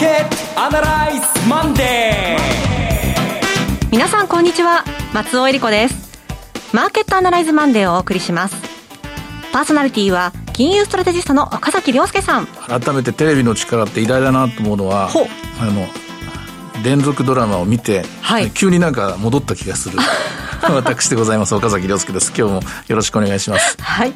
ケットアナライズマンデー。皆さんこんにちは。松尾英里子です。マーケットアナライズマンデーをお送りします。パーソナリティは金融ストラテジストの岡崎良介さん。改めてテレビの力って偉大だなと思うのはあの連続ドラマを見て、はい。急になんか戻った気がする。私でございます。岡崎良介です。今日もよろしくお願いします。はい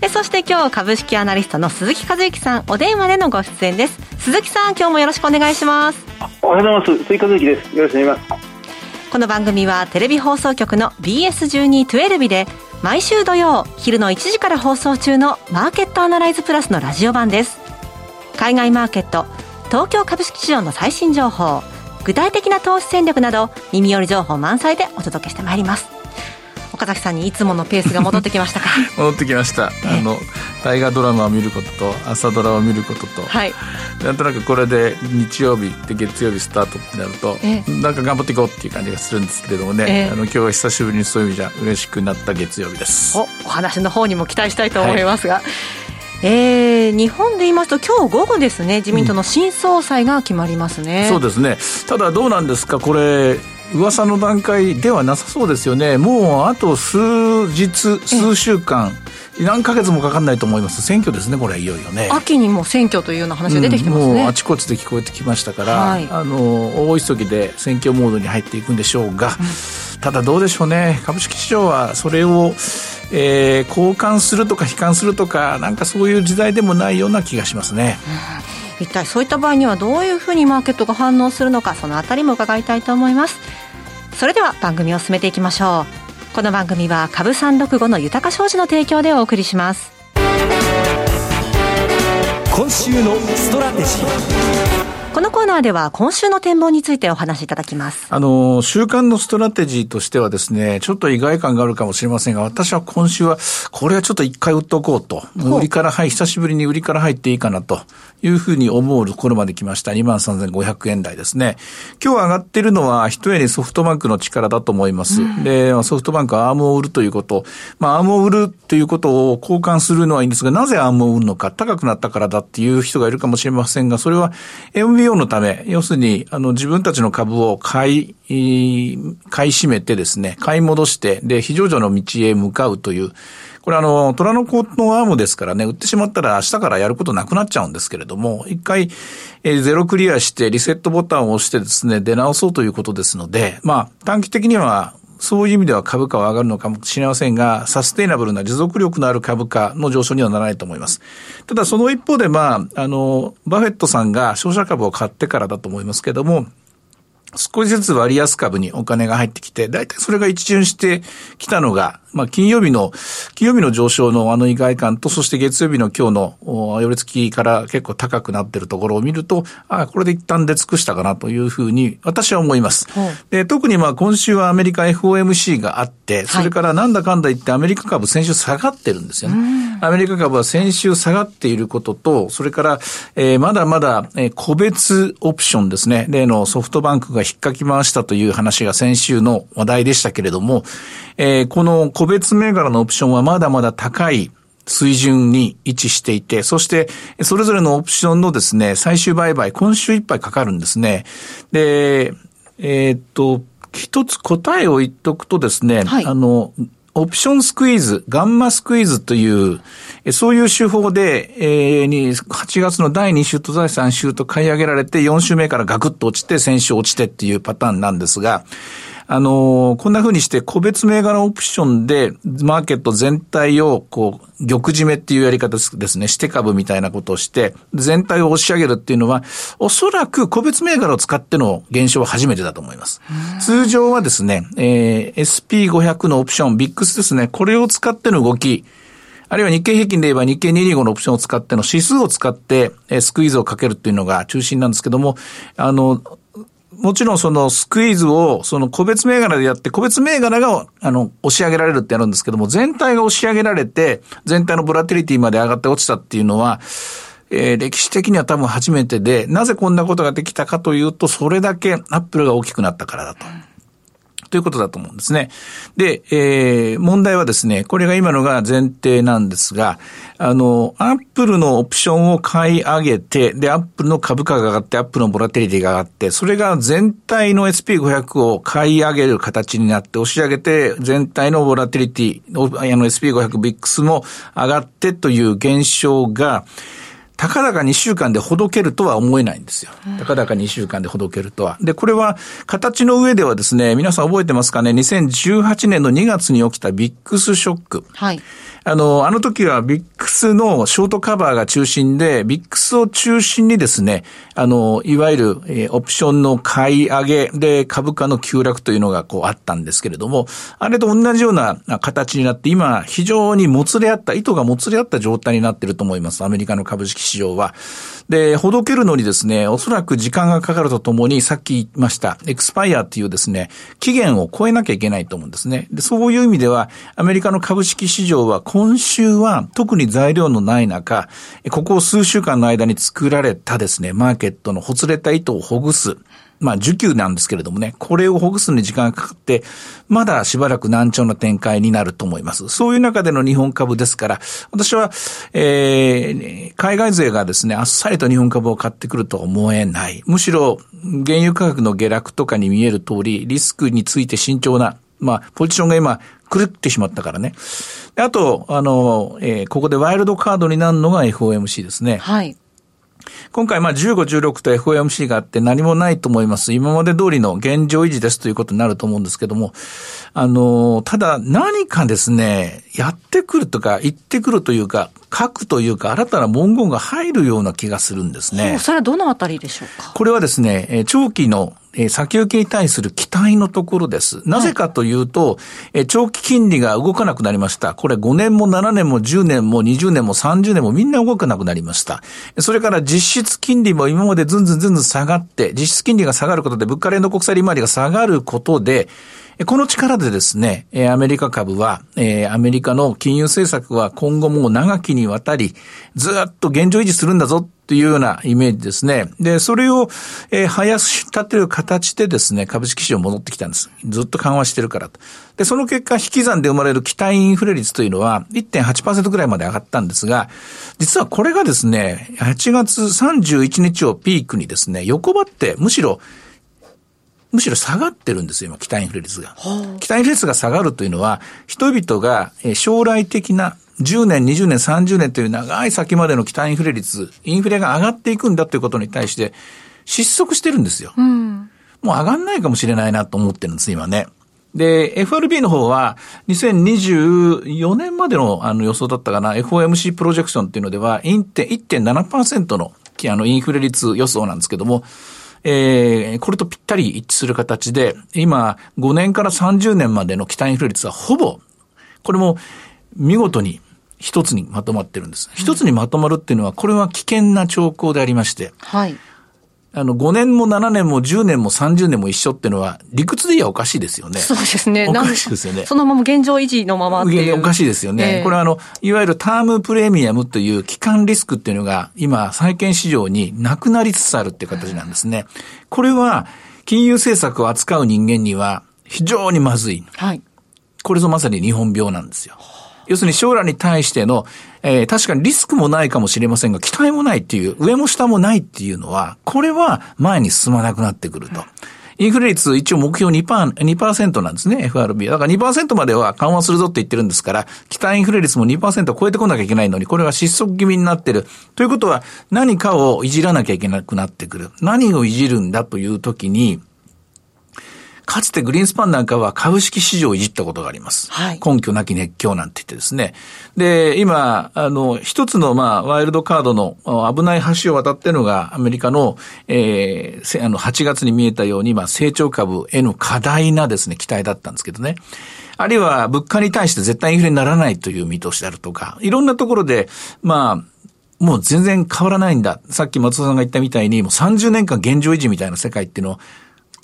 でそして今日株式アナリストの鈴木一之さんお電話でのご出演です鈴木さん今日もよろしくお願いしますおはようございます。追加続きです。よろしくお願いします。この番組はテレビ放送局の BS1212 で毎週土曜昼の1時から放送中のマーケットアナライズプラスのラジオ版です海外マーケット東京株式市場の最新情報具体的な投資戦略など耳寄り情報満載でお届けしてまいります岡崎さんにいつものペースが戻ってきましたか？戻ってきました。あの大河ドラマを見ることと朝ドラを見ることと、はい。なんとなくこれで日曜日って月曜日スタートってなると、ええ。なんか頑張っていこうっていう感じがするんですけれどもね、ええ。あの今日は久しぶりにそういう意味じゃ嬉しくなった月曜日です。おお話の方にも期待したいと思いますが、えー日本で言いますと今日午後ですね自民党の新総裁が決まりますね、そうですね。ただどうなんですか？これ噂の段階ではなさそうですよね。もうあと数日数週間何ヶ月もかかんないと思います。選挙ですねこれいよいよね。秋にも選挙というような話が出てきてますね、うんもうあちこちで聞こえてきましたから、はい。あの大急ぎで選挙モードに入っていくんでしょうが、ただどうでしょうね。株式市場はそれを、えー交換するとか悲観するとかなんかそういう時代でもないような気がしますね、一体そういった場合にはどういうふうにマーケットが反応するのかそのあたりも伺いたいと思います。それでは番組を進めていきましょう。この番組は株三六五の豊商事の提供でお送りします。今週のストラテジー。このコーナーでは今週の展望についてお話しいただきますあの、週間のストラテジーとしてはですね、ちょっと意外感があるかもしれませんが、私は今週は、これはちょっと一回売っとこうと。ほう売りから、はい、久しぶりに売りから入っていいかなというふうに思うところまで来ました。23,500円台ですね。今日上がっているのは、一重にソフトバンクの力だと思います。で、ソフトバンクはアームを売るということ。まあ、アームを売るということを交換するのはいいんですが、なぜアームを売るのか、高くなったからだっていう人がいるかもしれませんが、それは MBO のため、要するに、あの、自分たちの株を買い、買い占めてですね、買い戻して、で、非上場の道へ向かうという、これあの、虎の子のアームですからね、売ってしまったら明日からやることなくなっちゃうんですけれども、一回、えーゼロクリアしてリセットボタンを押してですね、出直そうということですので、まあ、短期的には、そういう意味では株価は上がるのかもしれませんが、サステイナブルな持続力のある株価の上昇にはならないと思います。ただその一方で、まあ、あの、バフェットさんが商社株を買ってからだと思いますけども、少しずつ割安株にお金が入ってきて、大体それが一巡してきたのが、まあ、金曜日の、金曜日の上昇のあの意外感と、そして月曜日の今日の、お寄り付きから結構高くなってるところを見ると、あこれで一旦出尽くしたかなというふうに、私は思います。はいで、特にまあ今週はアメリカ FOMC があって、それからなんだかんだ言ってアメリカ株先週下がってるんですよね。アメリカ株は先週下がっていることと、それから、えーまだまだ、えー個別オプションですね。例のソフトバンクが引っかき回したという話が先週の話題でしたけれども、えーこの個別銘柄のオプションはまだまだ高い水準に位置していて、そして、それぞれのオプションのですね、最終売買、今週いっぱいかかるんですね。で、えーっと、一つ答えを言っとくとですね、はいあの、オプションスクイーズ、ガンマスクイーズという、えそういう手法で、えーに、8月の第2週と第3週と買い上げられて、4週目からガクッと落ちて、先週落ちてっていうパターンなんですが、あのこんな風にして個別銘柄オプションで、マーケット全体を、こう、玉締めっていうやり方ですね、して株みたいなことをして、全体を押し上げるっていうのは、おそらく個別銘柄を使っての現象は初めてだと思います。通常はですね、えー SP500 のオプション、ビックスですね、これを使っての動き、あるいは日経平均で言えば日経225のオプションを使っての指数を使って、えースクイーズをかけるっていうのが中心なんですけども、あの、もちろんそのスクイーズをその個別銘柄でやって、個別銘柄があの押し上げられるってやるんですけども、全体が押し上げられて、全体のボラティリティまで上がって落ちたっていうのは、えー歴史的には多分初めてで、なぜこんなことができたかというと、それだけアップルが大きくなったからだと。ということだと思うんですね。で、えー、問題はですね、これが今のが前提なんですが、あの、アップルのオプションを買い上げて、で、アップルの株価が上がって、アップルのボラテリティが上がって、それが全体の SP500 を買い上げる形になって、押し上げて、全体のボラテリティ、あの SP500 ビックスも上がってという現象が、たかだか2週間でほどけるとは思えないんですよ。たかだか2週間でほどけるとは。で、これは形の上ではですね、皆さん覚えてますかね、2018年の2月に起きたビックスショック。はい。あの、あの時はビックスのショートカバーが中心で、ビックスを中心にですね、あの、いわゆる、えー、オプションの買い上げで株価の急落というのがこうあったんですけれども、あれと同じような形になって、今非常にもつれ合った、糸がもつれ合った状態になっていると思います。アメリカの株式市場は。で、ほどけるのにですね、おそらく時間がかかるとともに、さっき言いました、エクスパイアっていうですね、期限を超えなきゃいけないと思うんですね。で、そういう意味では、アメリカの株式市場は今週は特に材料のない中、ここ数週間の間に作られたですね、マーケットのほつれた糸をほぐす。まあ、需給なんですけれどもね、これをほぐすのに時間がかかって、まだしばらく難聴な展開になると思います。そういう中での日本株ですから、私は、えー、海外勢がですね、あっさりと日本株を買ってくるとは思えない。むしろ、原油価格の下落とかに見える通り、リスクについて慎重な、まあ、ポジションが今、狂ってしまったからね。あと、あの、えー、ここでワイルドカードになるのが FOMC ですね。はい。今回まあ15、16と FOMC があって何もないと思います。今まで通りの現状維持ですということになると思うんですけども、あの、ただ何かですね、やってくるとか言ってくるというか、書くというか、新たな文言が入るような気がするんですね。それはどのあたりでしょうか？これはですね、長期の先行きに対する期待のところです。なぜかというと、はい、長期金利が動かなくなりました。これ5年も7年も10年も20年も30年もみんな動かなくなりました。それから実質金利も今までずんずんずんずん下がって、実質金利が下がることで物価連動国債利回りが下がることで、この力でですね、アメリカ株は、アメリカの金融政策は今後も長きにわたり、ずっと現状維持するんだぞっていうようなイメージですね。で、それを、えー、早し立てる形でですね、株式市場戻ってきたんです。ずっと緩和してるからと。で、その結果、引き算で生まれる期待インフレ率というのは1.8%ぐらいまで上がったんですが、実はこれがですね、8月31日をピークにですね、横ばって、むしろむしろ下がってるんですよ、今、期待インフレ率が。期待インフレ率が下がるというのは、人々が将来的な10年、20年、30年という長い先までの期待インフレ率、インフレが上がっていくんだということに対して失速してるんですよ。うん、もう上がんないかもしれないなと思ってるんです、今ね。で、FRB の方は、2024年までのあの予想だったかな、FOMC プロジェクションっていうのでは、1.7%のあのインフレ率予想なんですけども、えー、これとぴったり一致する形で、今、5年から30年までの期待インフレ率はほぼ、これも見事に一つにまとまってるんです。一つにまとまるっていうのは、これは危険な兆候でありまして、はい。あの、5年も7年も10年も30年も一緒っていうのは、理屈で言えばおかしいですよね。そうですね。おかしいですよね。そのまま現状維持のままっていう。おかしいですよね。えー、これはあの、いわゆるタームプレミアムという期間リスクっていうのが、今、債券市場になくなりつつあるっていう形なんですね。これは、金融政策を扱う人間には、非常にまずい。はい。これぞまさに日本病なんですよ。要するに将来に対しての、えー、確かにリスクもないかもしれませんが、期待もないっていう、上も下もないっていうのは、これは前に進まなくなってくると。インフレ率一応目標2%、2%なんですね、FRB は。だから2%までは緩和するぞって言ってるんですから、期待インフレ率も2%を超えてこなきゃいけないのに、これは失速気味になってる。ということは、何かをいじらなきゃいけなくなってくる。何をいじるんだという時に、かつてグリーンスパンなんかは株式市場をいじったことがあります。はい、根拠なき熱狂なんて言ってですね。で、今、あの、一つの、まあ、ワイルドカードの危ない橋を渡ってるのが、アメリカの、えー、あの、8月に見えたように、まあ、成長株への過大なですね、期待だったんですけどね。あるいは、物価に対して絶対インフレにならないという見通しであるとか、いろんなところで、まあ、もう全然変わらないんだ。さっき松尾さんが言ったみたいに、もう30年間現状維持みたいな世界っていうのを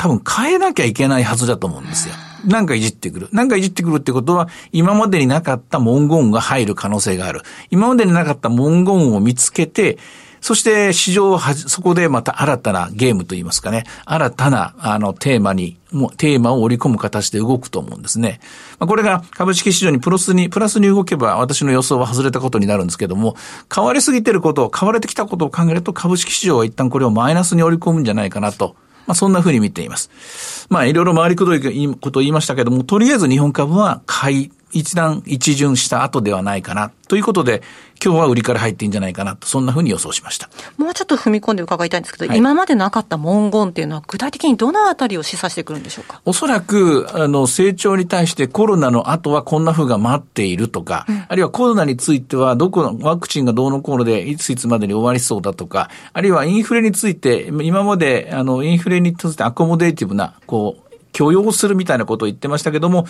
多分変えなきゃいけないはずだと思うんですよ。なんかいじってくる。なんかいじってくるってことは、今までになかった文言が入る可能性がある。今までになかった文言を見つけて、そして市場はそこでまた新たなゲームといいますかね、新たなあのテーマに、もテーマを織り込む形で動くと思うんですね。これが株式市場にプラスに、プラスに動けば私の予想は外れたことになるんですけども、変わりすぎてることを、変われてきたことを考えると株式市場は一旦これをマイナスに織り込むんじゃないかなと。まあ、そんなふうに見ています。まあ、いろいろ回りくどいことを言いましたけども、とりあえず日本株は買い一段一巡した後ではないかな。ということで、今日は売りから入っていいんじゃないかなと、そんなふうに予想しました。もうちょっと踏み込んで伺いたいんですけど、はい、今までなかった文言っていうのは、具体的にどのあたりを示唆してくるんでしょうか？おそらく、あの、成長に対してコロナの後はこんな風が待っているとか、うん、あるいはコロナについては、どこのワクチンがどうのこうので、いついつまでに終わりそうだとか、あるいはインフレについて、今まで、あの、インフレについてアコモデーティブな、こう、許容するみたいなことを言ってましたけども、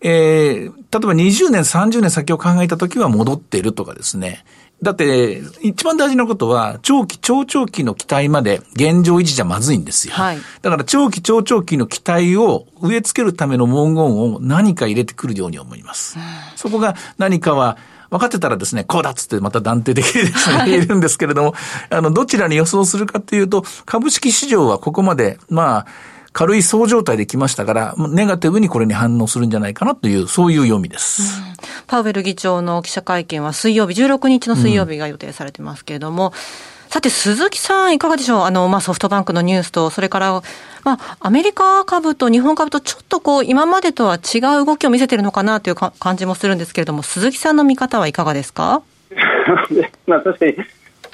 えー、例えば20年、30年先を考えたときは戻っているとかですね。だって、一番大事なことは、長期、長長期の期待まで現状維持じゃまずいんですよ。はい。だから、長期、長長期の期待を植え付けるための文言を何か入れてくるように思います。そこが何かは、分かってたらですね、こうだっつってまた断定的にですね、言えるんですけれども、あの、どちらに予想するかっていうと、株式市場はここまで、まあ、軽いそう状態で来ましたから、ネガティブにこれに反応するんじゃないかなという、そういう読みです。うん、パウエル議長の記者会見は水曜日、16日の水曜日が予定されてますけれども、うん、さて、鈴木さん、いかがでしょう？あの、まあ、ソフトバンクのニュースと、それから、まあ、アメリカ株と日本株とちょっとこう、今までとは違う動きを見せてるのかなという感じもするんですけれども、鈴木さんの見方はいかがですか？まあ、確かに、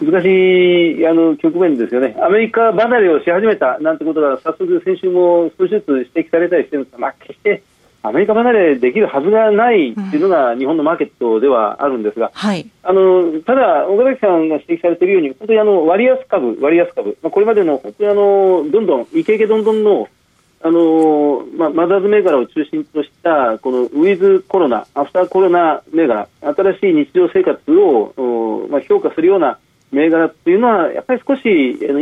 難しいあの局面ですよね、アメリカ離れをし始めたなんてことが早速、先週も少しずつ指摘されたりしてるんですが、まあ、決してアメリカ離れできるはずがないっていうのが日本のマーケットではあるんですが、はい、あのただ、岡崎さんが指摘されているように、本当にあの割安株、割安株、まあ、これまでの本当にあのどんどん、イケイケどんどんのあのまあ、マザーズ銘柄を中心としたこのウィズコロナ、アフターコロナ銘柄、新しい日常生活を、まあ、評価するような銘柄っていうのは、やっぱり少し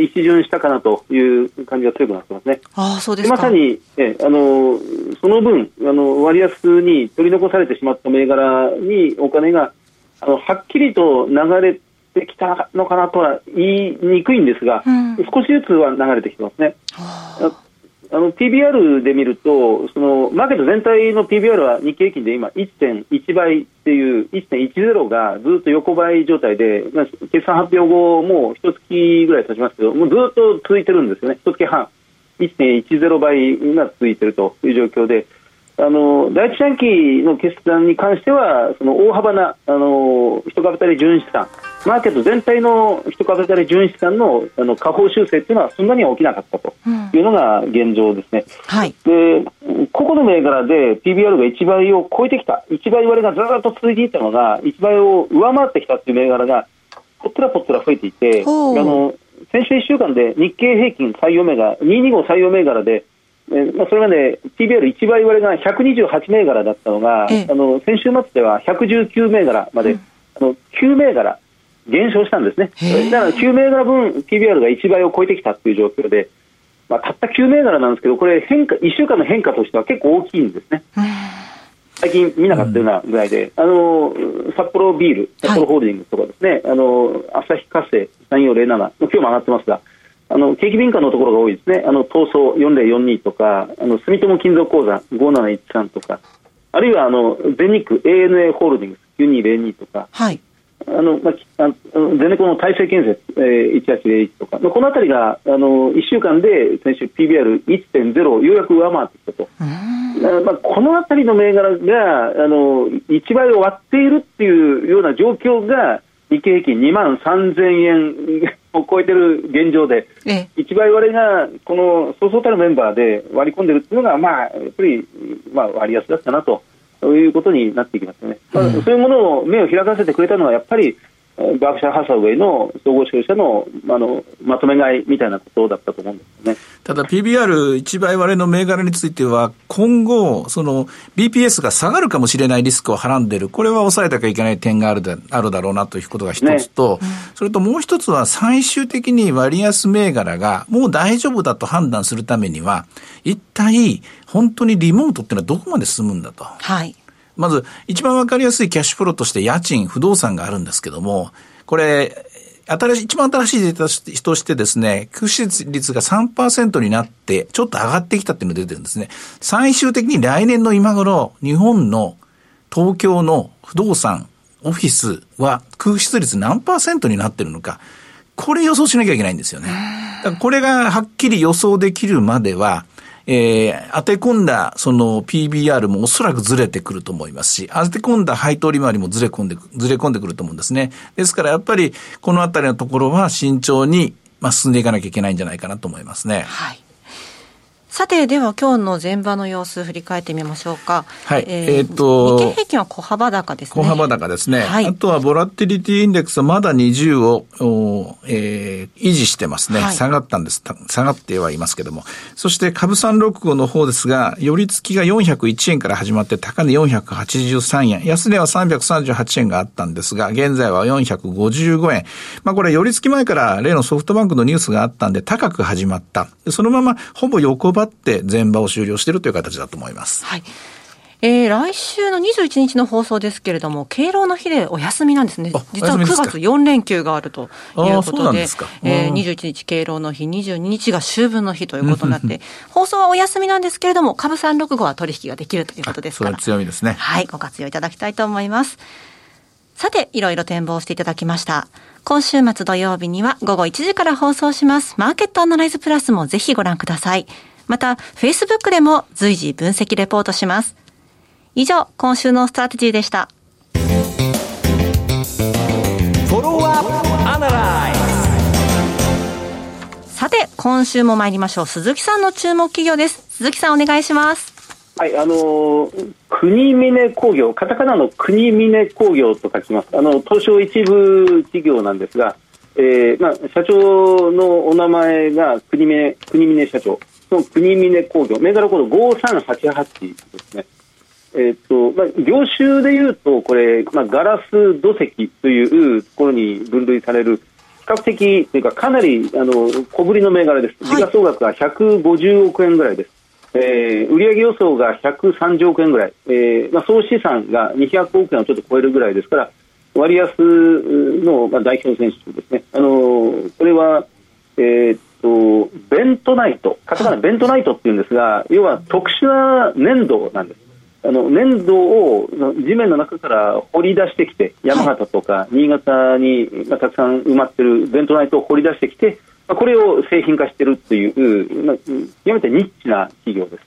一巡したかなという感じが強くなってますね。あそうですまさに、えあのその分あの、割安に取り残されてしまった銘柄にお金があのはっきりと流れてきたのかなとは言いにくいんですが、うん、少しずつは流れてきてますね。あの PBR で見るとそのマーケット全体の PBR は日経平均で今1.1倍っていう1.10がずっと横ばい状態で、まあ、決算発表後もう一月ぐらい経ちますけどもうずっと続いてるんですよね。一月半。1.10倍が続いてるという状況で。あの第一四半期の決算に関してはその大幅なあの一株当たり純資産マーケット全体の一株当たり純資産のあの下方修正というのはそんなには起きなかったというのが現状ですね。うん、はい、で個々の銘柄で PBR が1倍を超えてきた、1倍割れがずっと続いていたのが、1倍を上回ってきたという銘柄が、ぽっつらぽっつら増えていて、あの先週1週間で日経平均採用銘柄、225採用銘柄で、えまあ、それまで PBR1 倍割れが128銘柄だったのが、ええ、あの先週末では119銘柄まで、うん、あの9銘柄減少したんですね。だから9銘柄分 PBR が1倍を超えてきたという状況で、まあ、たった9銘柄なんですけど、これ変化、1週間の変化としては結構大きいんですね。最近見なかったようなぐらいで、うん、あの札幌ビール、札幌ホールディングスとかですね、はい、あの旭化成3407、今日も上がってますが、あの景気敏感のところが多いですね、あの東証4042とか、あの住友金属鉱山5713とか、あるいはあの全日空 ANA ホールディングス9202とか、はい、あの、まあ、ゼネコの体制建設、えー、1801とか、まあ、このあたりが、あの、1週間で先週 PBR1.0 をようやく上回ってきたと。まあ、このあたりの銘柄が、あの、1倍を割っているっていうような状況が、日経平均2万3000円を超えてる現状で、ええ、1倍割れが、このそうそうたるメンバーで割り込んでるっていうのが、まあ、やっぱり、まあ、割安だったなと。ということになっていきますよね、まあ、そういうものを目を開かせてくれたのはやっぱりバークシャー・ハサウェイの総合商社のあのまとめ買いみたいなことだったと思うんですね。ただ、PBR1 倍割れの銘柄については、今後、その BPS が下がるかもしれないリスクをはらんでいる、これは抑えなきゃいけない点があるであるだろうなということが一つと、ね、それともう一つは、最終的に割安銘柄がもう大丈夫だと判断するためには、一体、本当にリモートっていうのはどこまで進むんだと。はいまず、一番わかりやすいキャッシュフローとして家賃、不動産があるんですけども、これ、新しい、一番新しいデータとしてですね、空室率が3%になって、ちょっと上がってきたっていうのが出てるんですね。最終的に来年の今頃、日本の東京の不動産、オフィスは空室率何パーセントになってるのか、これ予想しなきゃいけないんですよね。これがはっきり予想できるまでは、えー、当て込んだその PBR もおそらくずれてくると思いますし、当て込んだ配当利回りもずれ込んで、ずれ込んでくると思うんですね。ですからやっぱりこのあたりのところは慎重に、まあ、進んでいかなきゃいけないんじゃないかなと思いますね。はい。さて、では今日の前場の様子振り返ってみましょうか。はい。えー、えー、っと、日経平均は小幅高ですね。小幅高ですね。はい。あとはボラティリティインデックスはまだ20を、おえー、維持してますね、はい。下がったんです。下がってはいますけども。そして株365の方ですが、寄り付きが401円から始まって高値483円。安値は338円があったんですが、現在は455円。まあこれ寄り付き前から例のソフトバンクのニュースがあったんで高く始まった。そのままほぼ横ば張って前場を終了しているという形だと思います。はい。えー、来週の21日の放送ですけれども、敬老の日でお休みなんですね。実は9月4連休があるということで、でえー、21日敬老の日、22日が秋分の日ということになって、放送はお休みなんですけれども、株365は取引ができるということですから。強みですね。はい、ご活用いただきたいと思います。さて、いろいろ展望していただきました。今週末土曜日には午後1時から放送します。マーケットアナライズプラスもぜひご覧ください。また、Facebook でも随時分析レポートします。以上、今週のストラテジーでした。さて、今週も参りましょう。鈴木さんの注目企業です。鈴木さんお願いします。はい、あのー、国峰工業、カタカナの国峰工業と書きます。あの、東証一部企業なんですが、えー、まあ、社長のお名前が国峰、国峰社長。の国峰工業、銘柄コード5388ですね。えーとまあ、業種でいうと、これ、まあ、ガラス土石というところに分類される、比較的というか、かなりあの小ぶりの銘柄です、時価総額が150億円ぐらいです、えー、売上予想が130億円ぐらい、えーまあ、総資産が200億円をちょっと超えるぐらいですから、割安の、まあ、代表選手ですね、あのこれは、えーとベントナイト、カタカナベントナイトっていうんですが、要は特殊な粘土なんです。あの粘土を地面の中から掘り出してきて、山形とか新潟に、まあ、たくさん埋まってるベントナイトを掘り出してきて、まあ、これを製品化しているという、まあ、極めてニッチな企業です。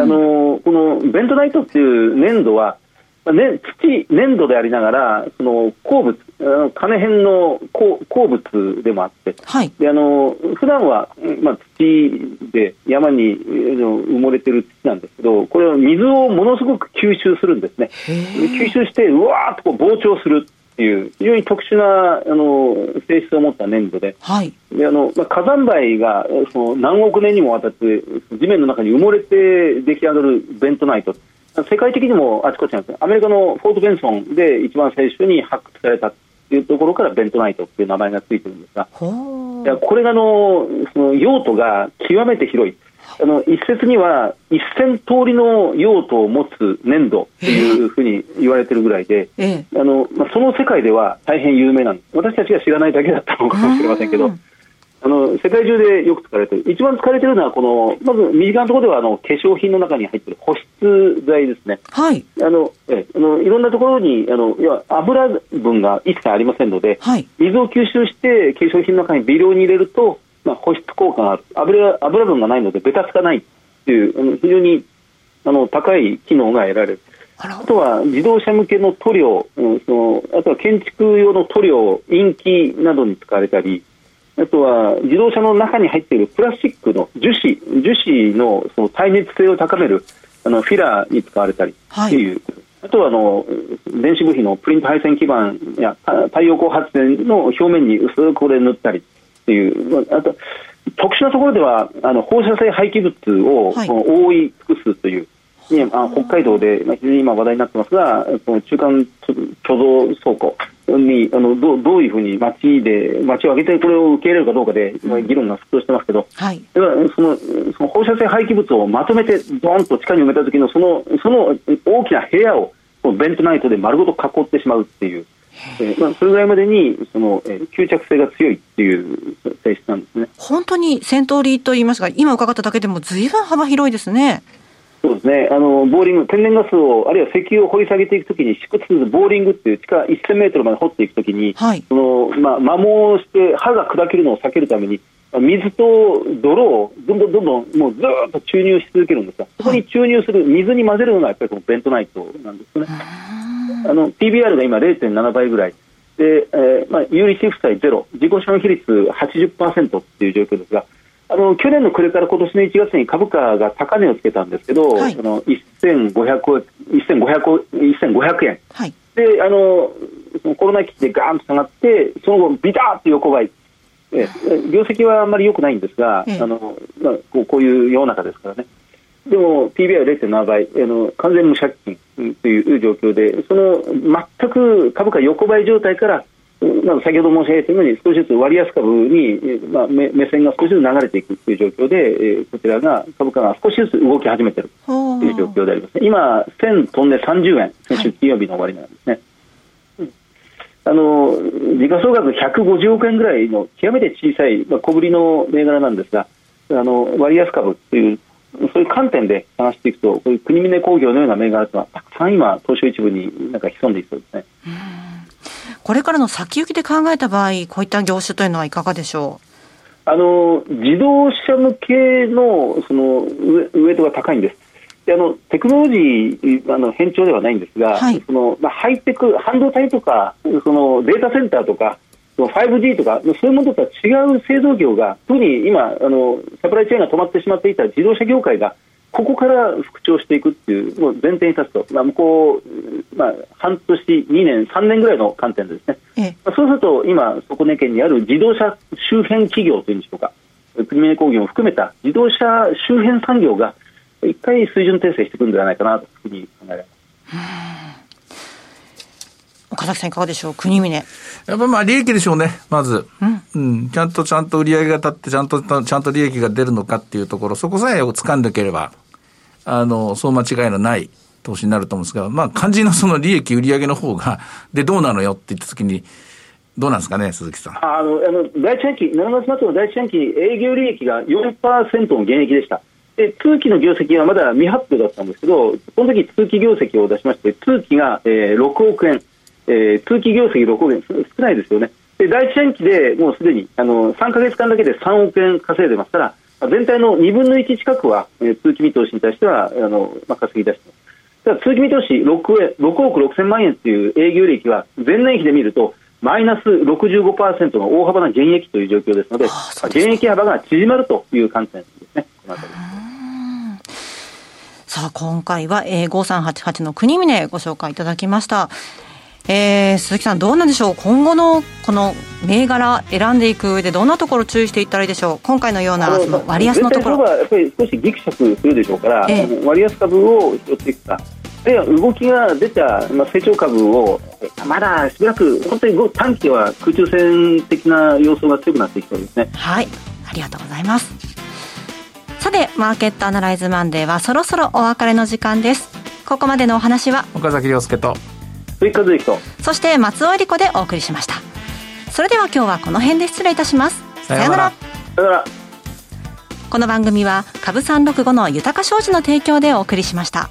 あのこのベントナイトっていう粘土は、ね、土、粘土でありながら、その鉱物、金辺の鉱物でもあって、はい、であの普段は、まあ、土で山に埋もれてる土なんですけど、これは水をものすごく吸収するんですね。吸収して、うわーっとこう膨張するっていう、非常に特殊なあの性質を持った粘土で、はい、であのまあ、火山灰がその何億年にもわたって地面の中に埋もれて出来上がるベントナイト。世界的にもあちこちなんですアメリカのフォート・ベンソンで一番最初に発掘されたというところからベントナイトという名前がついてるんですが、これがのその用途が極めて広い。あの一説には1000通りの用途を持つ粘土というふうに言われてるぐらいで、あのまあ、その世界では大変有名なんです私たちが知らないだけだったのかもしれませんけど、あの世界中でよく使われている、一番使われているのはこの、まず身近なところではあの化粧品の中に入っている保湿剤ですね、はい、あのえあのいろんなところにあのいや油分が一切ありませんので、はい、水を吸収して化粧品の中に微量に入れると、まあ、保湿効果がある。油、油分がないので、べたつかないというあの非常にあの高い機能が得られる。あとは自動車向けの塗料、うん、そのあとは建築用の塗料、インキなどに使われたり、あとは自動車の中に入っているプラスチックの樹脂樹脂のその耐熱性を高めるあのフィラーに使われたりっていう、はい、あとはあの電子部品のプリント配線基板や太陽光発電の表面に薄くこれ塗ったりっていう。あと特殊なところではあの放射性廃棄物を覆い尽くすという、ね、あ北海道で、まあ、非常に今話題になってますが、この中間貯蔵倉庫にあのどどういうふうに町で町を挙げてこれを受け入れるかどうかで、今議論が沸騰してますけど、はい、ではそのその放射性廃棄物をまとめてドーンと地下に埋めた時のそのその大きな部屋をベントナイトで丸ごと囲ってしまうっていう。えーまあ、それぐらいまでにその、えー、吸着性が強いっていう性質なんですね。本当に先頭利といいますか、今伺っただけでもずいぶん幅広いですね。そうですね。あのボーリング、天然ガスを、あるいは石油を掘り下げていくときに、縮屈ボーリングっていう地下1000メートルまで掘っていくときに、はい、そのまあ、摩耗して歯が砕けるのを避けるために、水と泥をどんどんどんどんもうずっと注入し続けるんですが、そこに注入する水に混ぜるのがやっぱりこのベントナイトなんですね。あの PBR が今0.7倍ぐらい。で、えーまあ、有利子負債ゼロ、自己資本比率80%っていう状況ですが、あの去年の暮れから今年の1月に株価が高値をつけたんですけど、はい、その1500 1500 1500円、はい、であのコロナ危機でガーンと下がって、その後、ビターッと横ばい、え業績はあんまり良くないんですが、あのまあ、こうこういう世の中ですからね。でも PBR0.7 倍。あの、完全無借金という状況で、その全く株価横ばい状態から、まあ、先ほど申し上げたように、少しずつ割安株に、まあ、目目線が少しずつ流れていくという状況で、えー、こちらが株価が少しずつ動き始めているという状況であります、ね、今、1000飛んで30円、先週金曜日の終わりなんですね。はいあの時価総額150億円ぐらいの極めて小さい、まあ、小ぶりの銘柄なんですが、あの割安株というそういう観点で探していくと、こういう国峰工業のような銘柄というのは、たくさん今、東証一部になんか潜んでいそうですね。これからの先行きで考えた場合、こういった業種というのはいかがでしょう？あの自動車向けのそのウエイトが高いんです。であのテクノロジーあの変調ではないんですが、はい、そのまあ、ハイテク、半導体とかそのデータセンターとか 5G とか、そういうものとは違う製造業が、特に今あの、サプライチェーンが止まってしまっていた自動車業界が、ここから復調していくっていう前提に立つと、まあ、向こう、まあ、半年、2年、3年ぐらいの観点でですね、ええ、そうすると今、底根県にある自動車周辺企業というんでしょうか、国名工業を含めた自動車周辺産業が一回水準訂正してくるんではないかなというふうに考えられます。岡崎さんいかがでしょう？国峰。やっぱまあ利益でしょうね、まず。うん、うん。ちゃんとちゃんと売り上げが立って、ちゃんと、ちゃんと利益が出るのかっていうところ、そこさえを掴んでいければ、あの、そう間違いのない投資になると思うんですが、まあ肝心のその利益売り上げの方が、で、どうなのよって言ったときに、どうなんですかね、鈴木さん。あの、あの第一半期、7月末の第一半期、営業利益が4%の減益でした。で通期の業績はまだ未発表だったんですけど、その時通期業績を出しまして、通期が、えー、6億円、えー、通期業績6億円、少ないですよね。で第一四期でもうすでにあの3か月間だけで3億円稼いでますから、全体の2分の1近くは、えー、通期見通しに対してはあの、まあ、稼ぎ出してます。ただ通期見通し 6, 円6億6000万円という営業利益は前年比で見るとマイナス65%の大幅な減益という状況ですので、減益幅が縮まるという観点ですね、この辺り。さあ、今回は、えー、5388の国峰ご紹介いただきました。えー、鈴木さん、どうなんでしょう、今後のこの銘柄選んでいく上で、どんなところ注意していったらいいでしょう、今回のようなその割安のところ。はやっぱり少しぎくしゃくするでしょうから、えー、割安株を拾っていくか。あるいは動きが出た、まあ、成長株をまだしばらく本当に短期では空中戦的な様相が強くなってきそうですね。はい。ありがとうございます。さてマーケットアナライズマンデーはそろそろお別れの時間です。ここまでのお話は岡崎亮介と追加随と。そして松尾理子でお送りしました。それでは今日はこの辺で失礼いたします。さようなら。さようなら。この番組は株三六五の豊か商事の提供でお送りしました